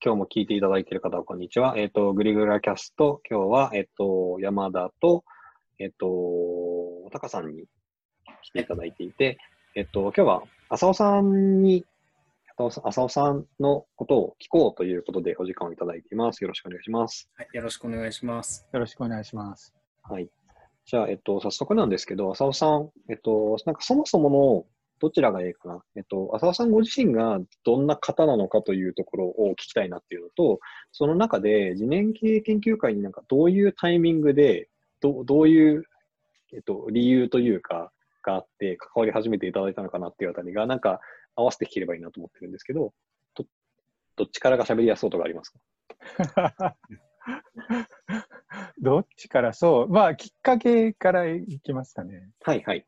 今日も聞いていただいている方、こんにちは。えっ、と、グリグラキャスト、今日は、えっ、と、山田と、えっ、と、おたかさんに来ていただいていて、えっ、と、今日は、浅尾さんに、浅尾さんのことを聞こうということでお時間をいただいています。よろしくお願いします。はい、よろしくお願いします。よろしくお願いします。はい。じゃあ、えっと、早速なんですけど、浅尾さん、えっと、なんかそもそものどちらがいいかな？えっと、浅田さんご自身がどんな方なのかというところを聞きたいなっていうのと、その中で、次年系研究会になんかどういうタイミングで、どどういう、えっと、理由というか、があって、関わり始めていただいたのかなっていうあたりが、なんか合わせて聞ければいいなと思ってるんですけど、どどっちからが喋りやすそうとかありますか？どっちから？そう。まあ、きっかけからいきますかね。はいはい。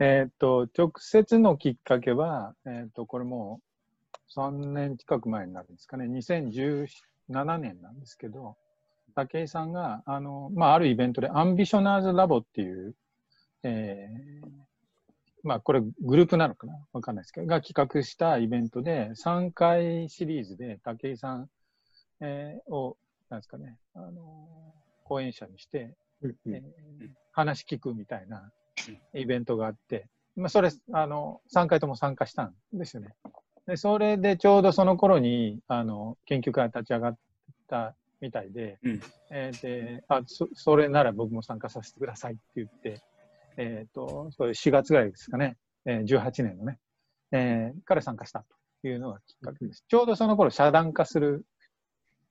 えっ、と、直接のきっかけは、えっ、と、これもう3年近く前になるんですかね、2017年なんですけど、武井さんが、あの、まあ、あるイベントで、アンビショナーズラボっていう、えー、まあ、これグループなのかな？わかんないですけど、が企画したイベントで、3回シリーズで武井さん、えー、を、なんですかね、あの、講演者にして、えー、話聞くみたいな、イベントがあって、まあ、それ、あの、3回とも参加したんですよね。で、それでちょうどその頃に、あの、研究会立ち上がったみたいで、うん、えー、で、あそ、それなら僕も参加させてくださいって言って、えっ、ー、と、それ4月ぐらいですかね、えー、18年のね、えー、から参加したというのがきっかけです。ちょうどその頃、遮断化する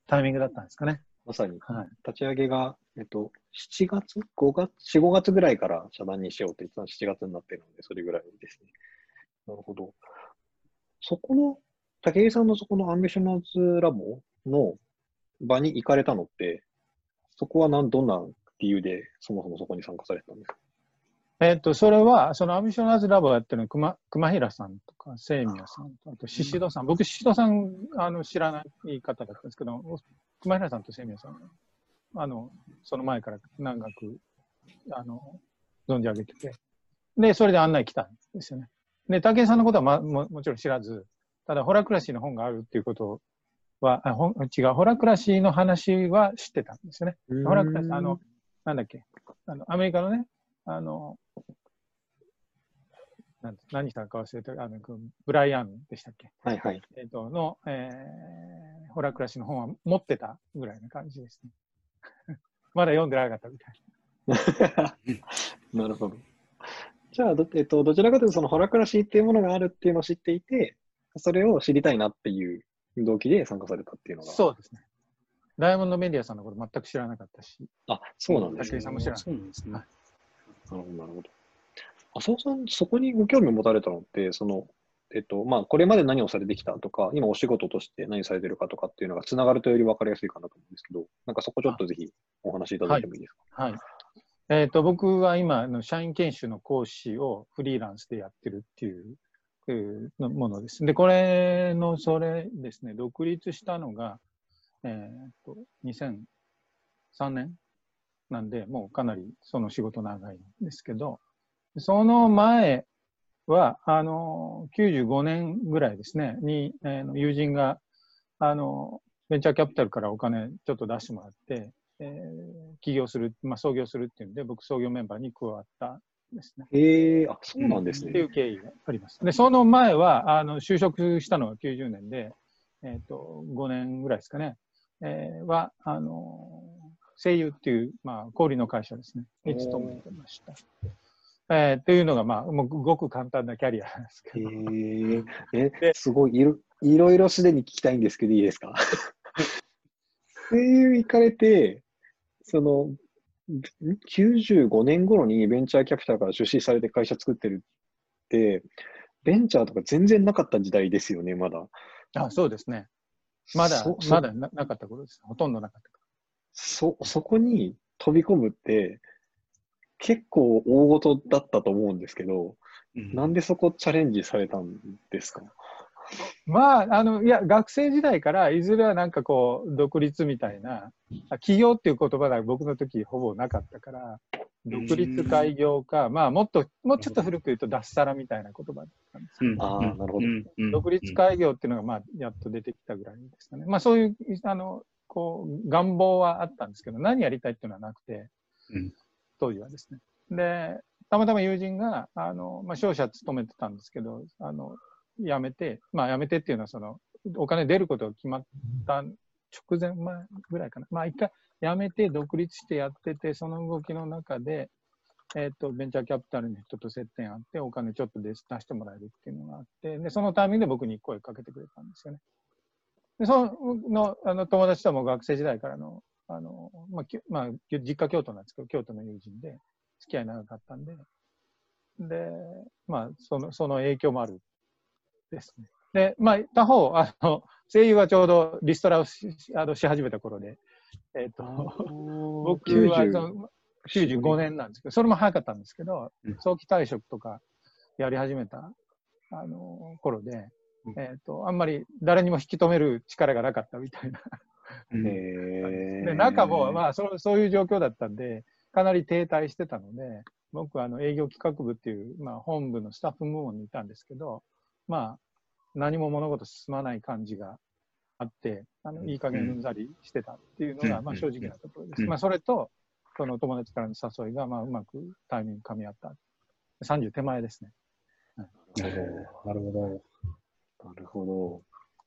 タイミングだったんですかね。まさに、はい、立ち上げが、えっと、7月 ?5 月 ?4、5月ぐらいから遮断にしようって言ってたの7月になってるので、それぐらいですね。なるほど。そこの、武井さんのそこのアンビショナーズラボの場に行かれたのって、そこは何どんな理由でそもそもそこに参加されたんですか？えっと、それは、そのアンビショナーズラボやってるの熊、熊平さんとか、清宮さんと、あと、宍戸さん。僕、宍戸さん、あの、知らない方だったんですけど、熊平さんと清宮さん、あの、その前から長く、あの、存じ上げてて、で、それで案内来たんですよね。で、武井さんのことは、ま、ももちろん知らず、ただ、ホラクラシーの本があるっていうことは、あほ違う、ホラクラシーの話は知ってたんですよね。ホラクラシー、あの、なんだっけ、あの、アメリカのね、あの、なん何したか忘れて、あの、ブライアンでしたっけ？はいはい。えっ、ー、と、の、えー、ホラクラシの本は持ってたぐらいな感じですね。まだ読んでなかったみたいな。なるほど。じゃあど、えっと、どちらかというと、そのホラクラシーっていうものがあるっていうのを知っていて、それを知りたいなっていう動機で参加されたっていうのが。そうですね。ダイヤモンドメディアさんのこと全く知らなかったし。あ、そうなんですね。さんも知らない。そうなんですね。はい、なるほど、なるほど。浅尾さん、そこにご興味を持たれたのって、その、えっと、まあ、これまで何をされてきたとか、今お仕事として何されてるかとかっていうのがつながるとより分かりやすいかなと思うんですけど、なんかそこちょっとぜひお話しいただいてもいいですか？はい。はい、えっ、ー、と、僕は今の社員研修の講師をフリーランスでやってるっていうのものです。で、これの、それですね、独立したのが、えっ、ー、と、2003年なんで、もうかなりその仕事長いんですけど、その前は、あの、95年ぐらいですね、に、えー、友人が、あの、ベンチャーキャピタルからお金ちょっと出してもらって、えー、起業する、まあ、創業するっていうんで、僕、創業メンバーに加わったですね。ええー、あ、そうなんですね。っていう経緯があります。で、その前は、あの、就職したのが90年で、えっ、ー、と、5年ぐらいですかね、えー、は、あの、声優っていう、まあ、小売の会社ですね、に勤めてました。えー、っていうのが、まあ、もうごく簡単なキャリアなんですけど。えー、え すごいいろ、いろいろすでに聞きたいんですけど、いいですか？声優行かれて、その、95年頃にベンチャーキャピタルから出資されて会社作ってるって、ベンチャーとか全然なかった時代ですよね、まだ。あそうですね。まだ、まだなかったことです。ほとんどなかった。そ、そこに飛び込むって、結構大事だったと思うんですけど、うん、なんでそこチャレンジされたんですか？まあ、あの、いや、学生時代から、いずれはなんかこう、独立みたいな、あ起業っていう言葉が僕の時ほぼなかったから、独立開業か、まあ、もっと、もうちょっと古く言うと、脱サラみたいな言葉だったんですけど、あーなるほど。独立開業っていうのが、まあ、やっと出てきたぐらいですかね。まあ、そういう、あの、こう、願望はあったんですけど、何やりたいっていうのはなくて、うん当時はですね。で、たまたま友人が、あの、まあ、商社勤めてたんですけど、あの、辞めて、まあ、辞めてっていうのは、その、お金出ることが決まった直前前ぐらいかな。まあ、一回辞めて独立してやってて、その動きの中で、えっ、と、ベンチャーキャピタルの人と接点あって、お金ちょっと出し出してもらえるっていうのがあって、で、そのタイミングで僕に声かけてくれたんですよね。で、その、のあの、友達とも学生時代からの、あの、まあ、きまあ、実家京都なんですけど、京都の友人で、付き合い長かったんで、で、まあ、その、その影響もあるですね。で、まあ、他方、あの、声優はちょうどリストラをしあのし始めた頃で、えっ、と、僕はその95年なんですけど、それも早かったんですけどうん、早期退職とかやり始めた、あの、頃でうん、えっ、と、あんまり誰にも引き止める力がなかったみたいな。うんへで、中も、まあそう、そういう状況だったんで、かなり停滞してたので、僕はあの営業企画部っていう、まあ、本部のスタッフ部門にいたんですけど、まあ、何も物事進まない感じがあって、あのいい加減うんざりしてたっていうのが、うんまあ、正直なところです。うんまあ、それと、その友達からの誘いが、まあ、うまくタイミング噛み合った。30手前ですね。なる。ほど。なるほど。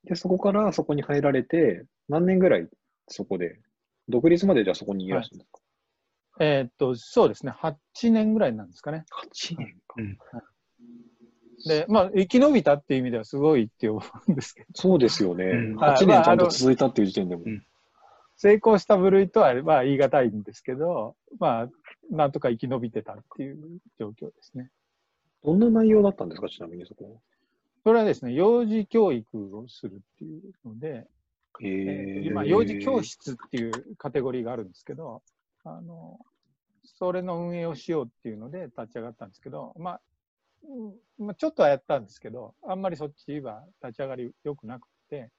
で、そこからそこに入られて、何年ぐらいそこで、独立までじゃあそこにいらっしゃるんですか、えーっと、そうですね。8年ぐらいなんですかね。?8 年か。で、まあ、生き延びたっていう意味ではすごいって思うんですけど、そうですよね。うん8年ちゃんと続いたっていう時点でも。成功した部類とは、まあ、言い難いんですけど、まあ、なんとか生き延びてたっていう状況ですね。どんな内容だったんですか、ちなみにそこそれはですね、幼児教育をするっていうので、ええー今、幼児教室っていうカテゴリーがあるんですけど、あの、それの運営をしようっていうので立ち上がったんですけど、まあ、うんまあ、ちょっとはやったんですけど、あんまりそっちは立ち上がり良くなくて、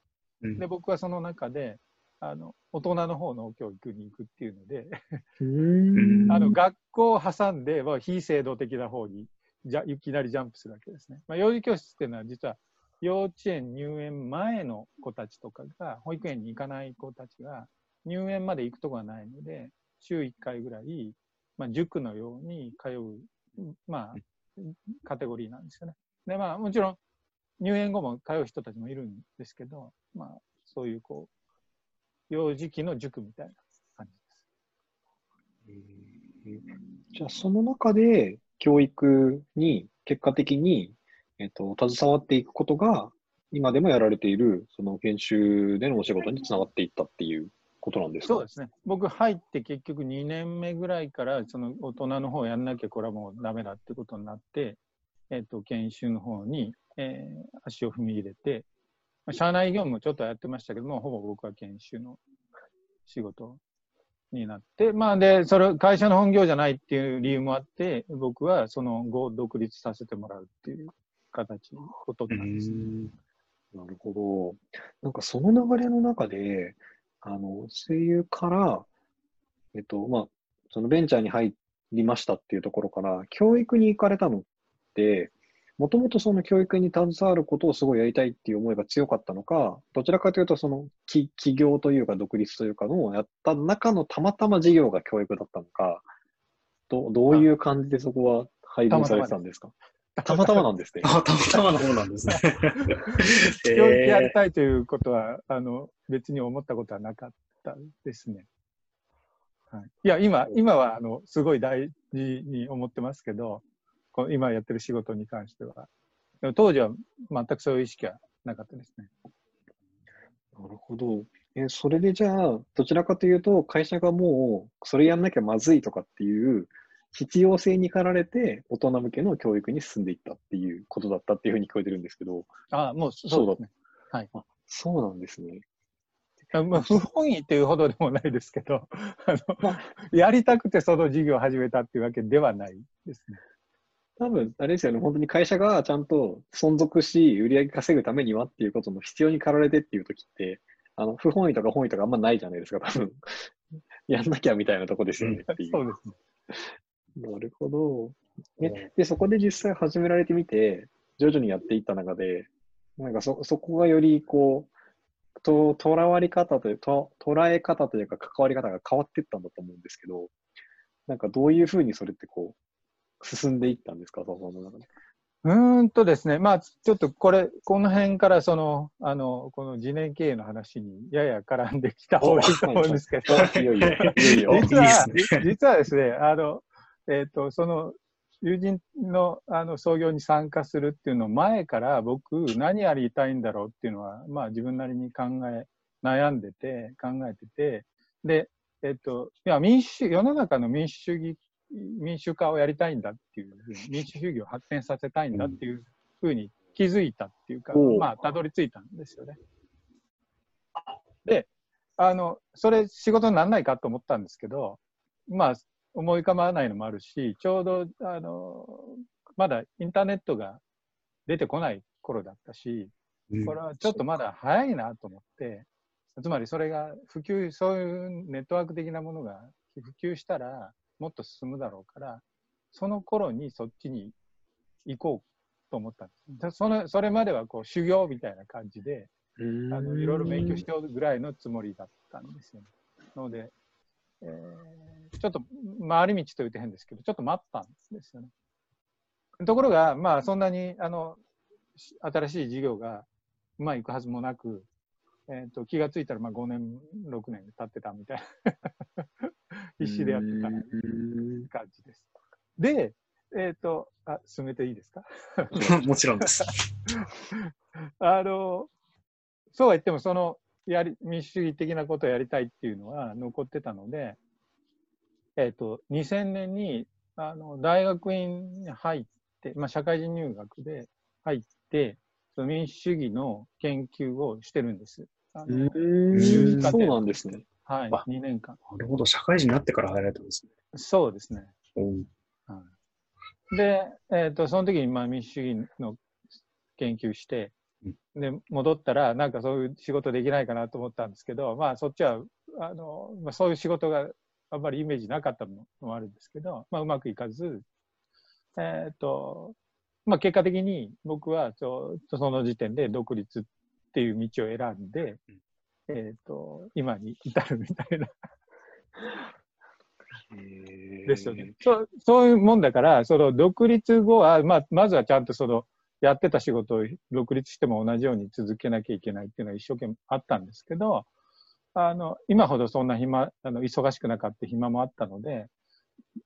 うん。で、僕はその中で、あの、大人の方の教育に行くっていうので、あの、学校を挟んで、まあ、非制度的な方に、じゃ、いきなりジャンプするわけですね。まあ、幼児教室っていうのは、実は、幼稚園入園前の子たちとかが、保育園に行かない子たちが、入園まで行くとこがないので、週1回ぐらい、まあ、塾のように通う、まあ、カテゴリーなんですよね。で、まあ、もちろん、入園後も通う人たちもいるんですけど、まあ、そういう、こう、幼児期の塾みたいな感じです。へーじゃあ、その中で教育に結果的に、えっと、携わっていくことが、今でもやられている、その研修でのお仕事につながっていったっていうことなんですか？そうですね。僕入って結局2年目ぐらいから、その大人の方やんなきゃこれはもうダメだってことになって、えっ、と、研修の方に、えー足を踏み入れて、まあ社内業務もちょっとやってましたけども、ほぼ僕は研修の仕事になって、まあで、それ、会社の本業じゃないっていう理由もあって、僕はその後独立させてもらうっていう形の、ことなんですね。なるほど。なんかその流れの中で、あの、声優から、えっと、まあ、そのベンチャーに入りましたっていうところから、教育に行かれたのって、もともとその教育に携わることをすごいやりたいっていう思いが強かったのか、どちらかというとその起起業というか独立というかのをやった中のたまたま事業が教育だったのか、どどういう感じでそこは配分されてたんですか？たまたまなんですね。あ、たまたまの方なんですね。教育やりえたいということは、あの、別に思ったことはなかったですね。はい、いや、今、今は、あの、すごい大事に思ってますけど、今やってる仕事に関しては。でも当時は全くそういう意識はなかったですね。なるほど。え、それでじゃあ、どちらかというと、会社がもう、それやんなきゃまずいとかっていう、必要性に駆られて、大人向けの教育に進んでいったっていうことだったっていうふうに聞こえてるんですけど、あもうそうですね。そうなんですね。あまあ、不本意というほどでもないですけど、あのやりたくてその事業を始めたっていうわけではないですね。多分、あれですよね、本当に会社がちゃんと存続し、売り上げ稼ぐためにはっていうことの必要に駆られてっていう時って、あの、不本意とか本意とかあんまないじゃないですか、多分。やんなきゃみたいなとこですよねっていう。そうですね。なるほど。えで、そこで実際始められてみて、徐々にやっていった中で、なんかそ、そこがよりこう、と、とらわり方という、と、捉え方というか関わり方が変わっていったんだと思うんですけど、なんかどういうふうにそれってこう、進んでいったんですか、その中で。うーんとですね、まあ、ちょっとこれ、この辺からその、あの、この次年経営の話にやや絡んできた方がいいと思うんですけど、いよいよ、いよいよ。実は、いいですね実はですね、あの、えっ、と、その、友人のあの創業に参加するっていうの前から僕何やりたいんだろうっていうのは、まあ自分なりに考え、悩んでて、考えてて、で、えっ、と、いや、民主、世の中の民主主義、民主化をやりたいんだっていう民主主義を発展させたいんだっていうふうに気づいたっていうか、まあ、たどり着いたんですよね。で、あの、それ仕事にならないかと思ったんですけど、まあ、思い浮かばないのもあるし、ちょうど、あの、まだインターネットが出てこない頃だったし、うん。これはちょっとまだ早いなと思って、つまりそれが普及、そういうネットワーク的なものが普及したらもっと進むだろうから、その頃にそっちに行こうと思ったんです。そのそれまではこう修行みたいな感じで、あのいろいろ勉強しておるぐらいのつもりだったんですよ、ね。ので、えーちょっと回り道というと変ですけど、ちょっと待ったんですよね。ところが、まあ、そんなにあのし新しい事業がうまくいくはずもなく、えー、と気がついたらまあ5年、6年経ってたみたいな、必死でやってたうん感じです。で、えっ、と、あ、進めていいですか？もちろんです。あの、そうは言っても、その、やり、民主主義的なことをやりたいっていうのは残ってたので、えっ、と、2000年に、あの、大学院に入って、まあ、社会人入学で入って、その民主主義の研究をしてるんです。あのうんそうなんですね。はい、あ2年間。なるほど、社会人になってから入られたんですね。そうですね。うんで、えっ、と、その時にまあ民主主義の研究して、で、戻ったら、なんかそういう仕事できないかなと思ったんですけど、まあそっちは、あの、まあそういう仕事があんまりイメージなかったのもあるんですけど、まあうまくいかず、えっ、と、まあ結果的に僕はちょその時点で独立っていう道を選んで、えっ、と、今に至るみたいな。ですよね。そうそういうもんだから、その独立後は、まあ、まずはちゃんとその、やってた仕事を独立しても同じように続けなきゃいけないっていうのは一生懸命あったんですけど、あの、今ほどそんな暇、あの、忙しくなかった暇もあったので、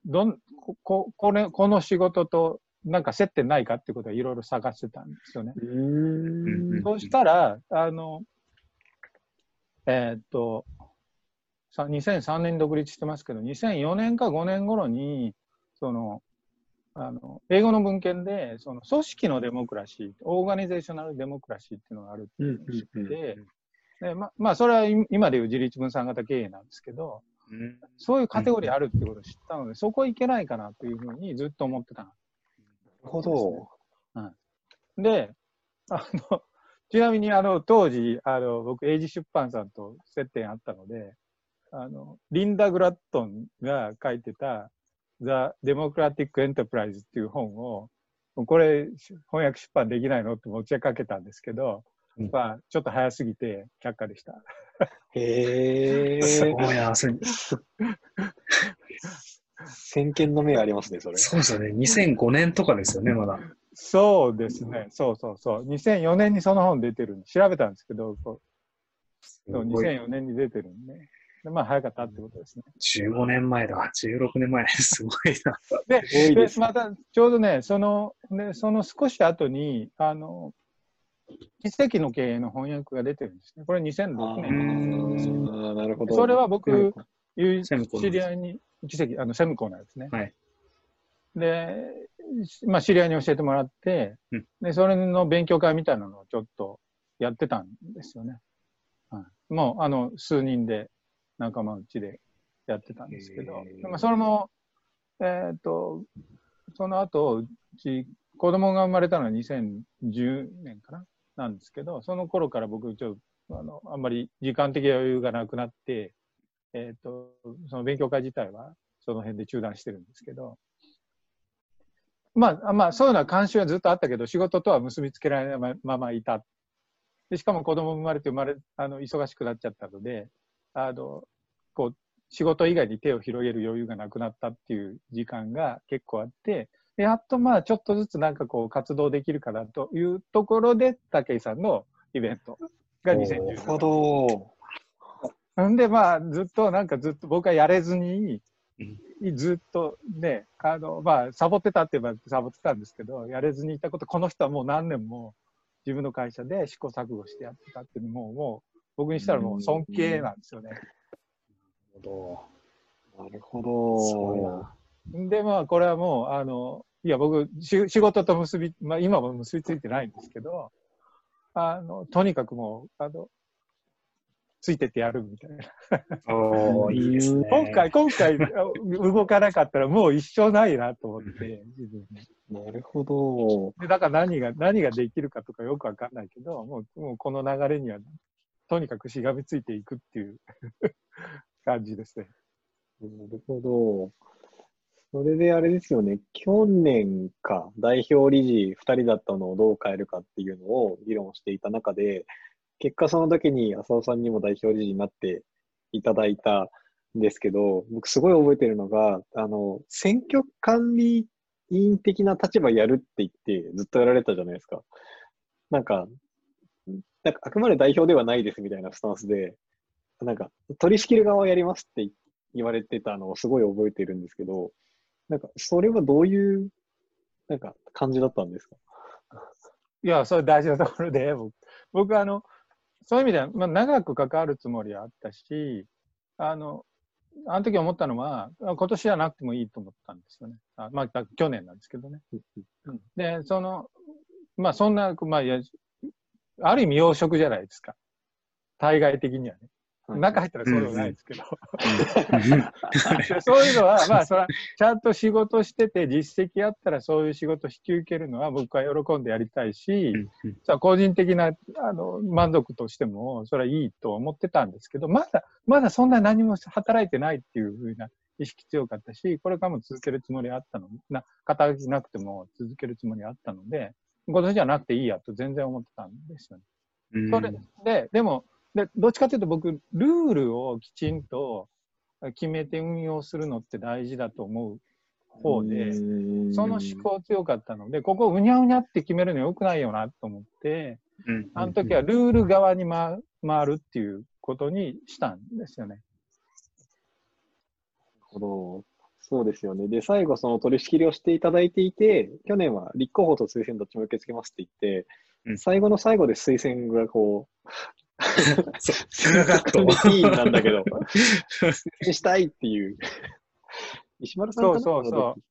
どん、こ、ここれ、この仕事となんか接点ないかってことはいろいろ探してたんですよね。うんそうしたら、あの、えーっと、さ2003年に独立してますけど、2004年か5年頃に、その、あの、英語の文献で、その、組織のデモクラシー、 organizational democracy っていうのがあるっていうのを知って、でままあ、それは今今でいう自立分散型経営なんですけど、うん。そういうカテゴリーあるっていうことを知ったので、そこいけないかなというふうにずっと思ってたほど。で、あの、ちなみにあの、当時、あの、僕、英治出版さんと接点あったので、あの、リンダ・グラットンが書いてた The Democratic Enterprise っていう本を、これ、翻訳出版できないのって持ちかけたんですけど、うんまあ、ちょっと早すぎて却下でした。へえ。すごいな、それ 先見の目ありますね、それ。そうですよね。2005年とかですよね、まだ。そうですね。そうそうそう。2004年にその本出てるんで、調べたんですけど、そう2004年に出てるんで、でまあ早かったってことですね。15年前だ。16年前。すごいな。で、ですでまたちょうどね、その、ね、その少し後に、あの、奇跡の経営の翻訳が出てるんですね。これ2006あ年なんですよ。ーなるほど。それは僕、知り合いに、奇跡、あの、セムコなんですね。はい。で、まあ、知り合いに教えてもらって、うんで、それの勉強会みたいなのをちょっとやってたんですよね。はい、もう、あの、数人で仲間内でやってたんですけどまあ、それも、えっ、と、その後、ち子供が生まれたのは2010年かな？なんですけど、その頃から僕ちょっとあのあんまり時間的余裕がなくなって、えっ、と、その勉強会自体はその辺で中断してるんですけど、まあ、まあ、そういうのは関心はずっとあったけど、仕事とは結びつけられないまままいた。で、しかも子供生まれて生まれ、あの、忙しくなっちゃったので、あの、こう、仕事以外に手を広げる余裕がなくなったっていう時間が結構あって、でやっとまあちょっとずつなんかこう活動できるかなというところで、武井さんのイベントがおーなるほ2010ど。んでまあずっとなんかずっと僕はやれずにう、ずっとね、あのまあサボってたって言えばサボってたんですけど、やれずにいたこと、この人はもう何年も自分の会社で試行錯誤してやってたっていうのも、もう僕にしたらもう尊敬なんですよね。なるほなるほど。すごいど。な。で、まあ、これはもう、あの、いや、僕、し仕事と結び、まあ、今も結びついてないんですけど、あの、とにかくもう、あの、ついてってやるみたいな。いいですね。今回、今回、あ動かなかったらもう一生ないなと思って、なるほど。でだから何が、何ができるかとかよくわかんないけど、もう、もうこの流れには、とにかくしがみついていくっていう 感じですね。なるほど。それであれですよね、去年か、代表理事2人だったのをどう変えるかっていうのを議論していた中で、結果その時に浅尾さんにも代表理事になっていただいたんですけど、僕すごい覚えてるのが、あの、選挙管理委員的な立場やるって言ってずっとやられたじゃないですか。なんか、なんかあくまで代表ではないですみたいなスタンスで、なんか取り仕切る側をやりますって言われてたのをすごい覚えてるんですけど、なんかそれはどういう、なんか感じだったんですか？いや、それ大事なところで、僕、僕あの、そういう意味では、まあ、長く関わるつもりはあったし、あの、あの時思ったのは、あ今年じゃなくてもいいと思ったんですよね。あまあ、だ去年なんですけどね。うんで、その、まあ、そんな、まあ、いや、ある意味養殖じゃないですか。対外的にはね。中入ったらそうでもないですけど。で そういうのは、まあ、それは、ちゃんと仕事してて、実績あったらそういう仕事引き受けるのは僕は喜んでやりたいし、さあ個人的なあの満足としても、それはいいと思ってたんですけど、まだ、まだそんな何も働いてないっていうふうな意識強かったし、これからも続けるつもりあったのな、肩書きなくても続けるつもりあったので、今年じゃなくていいやと全然思ってたんですよね。うんそれで、でもで、どっちかというと僕、ルールをきちんと決めて運用するのって大事だと思う方で、その思考強かったので、ここうにゃうにゃって決めるのよくないよなと思って、うんあの時はルール側に回回るっていうことにしたんですよね。ほど。そうですよね。で、最後、その取り仕切りをしていただいていて、去年は立候補と推薦どっちも受け付けますって言って、うん最後の最後で推薦がこう、そう繋がっと管理委員なんだけど、したいっていう。石丸さんそうそうそう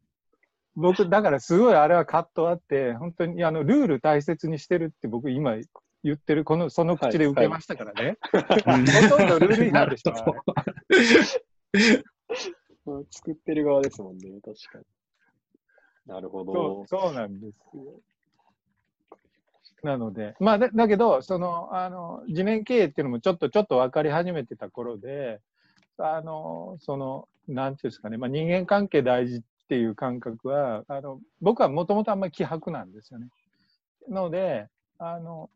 僕、だからすごいあれは葛藤あって、本当にあのルール大切にしてるって僕今言ってる、この、その口で受けましたからね。ほとんどルール違反でしょ。あれうん作ってる側ですもんね、確かに。なるほそどう。そうなんですよ。なので、まあだ、だけど、その、あの、自年経営っていうのもちょっと、ちょっと分かり始めてた頃で、あの、その、なんていうんですかね、まあ、人間関係大事っていう感覚は、あの、僕はもともとあんまり希薄なんですよね。ので、あの、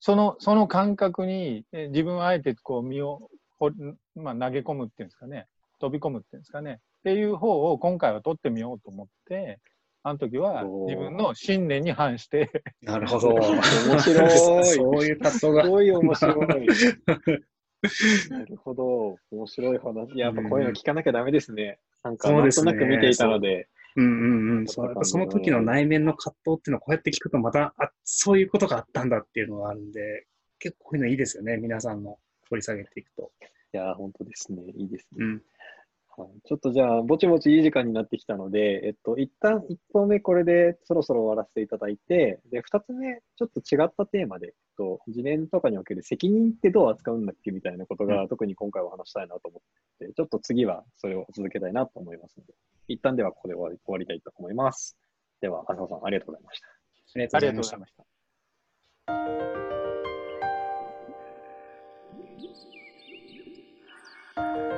その、その感覚に、え自分はあえてこう身をほ、まあ、投げ込むっていうんですかね、飛び込むっていうんですかね、っていう方を今回は取ってみようと思って、あの時は自分の信念に反して、なるほど。面白い。そういう発想がす。ごい面白い。なるほど。面白い話。やっぱこういうの聞かなきゃダメですね。なんか、なんとそうですねなく見ていたので。うんうんうん。そうやっぱその時の内面の葛藤っていうのをこうやって聞くとまた、あ、そういうことがあったんだっていうのがあるんで、結構こういうのいいですよね。皆さんの掘り下げていくと。いやー、本当ですね。いいですね。うん。はい、ちょっとじゃあ、ぼちぼちいい時間になってきたので、えっと、一旦1本目これでそろそろ終わらせていただいて、で、2つ目、ちょっと違ったテーマで、えっと、次元とかにおける責任ってどう扱うんだっけみたいなことが、特に今回は話したいなと思って、ちょっと次はそれを続けたいなと思いますので、一旦ではここで終わり終わりたいと思います。では、浅野さん、ありがとうございました。ありがとうございました。した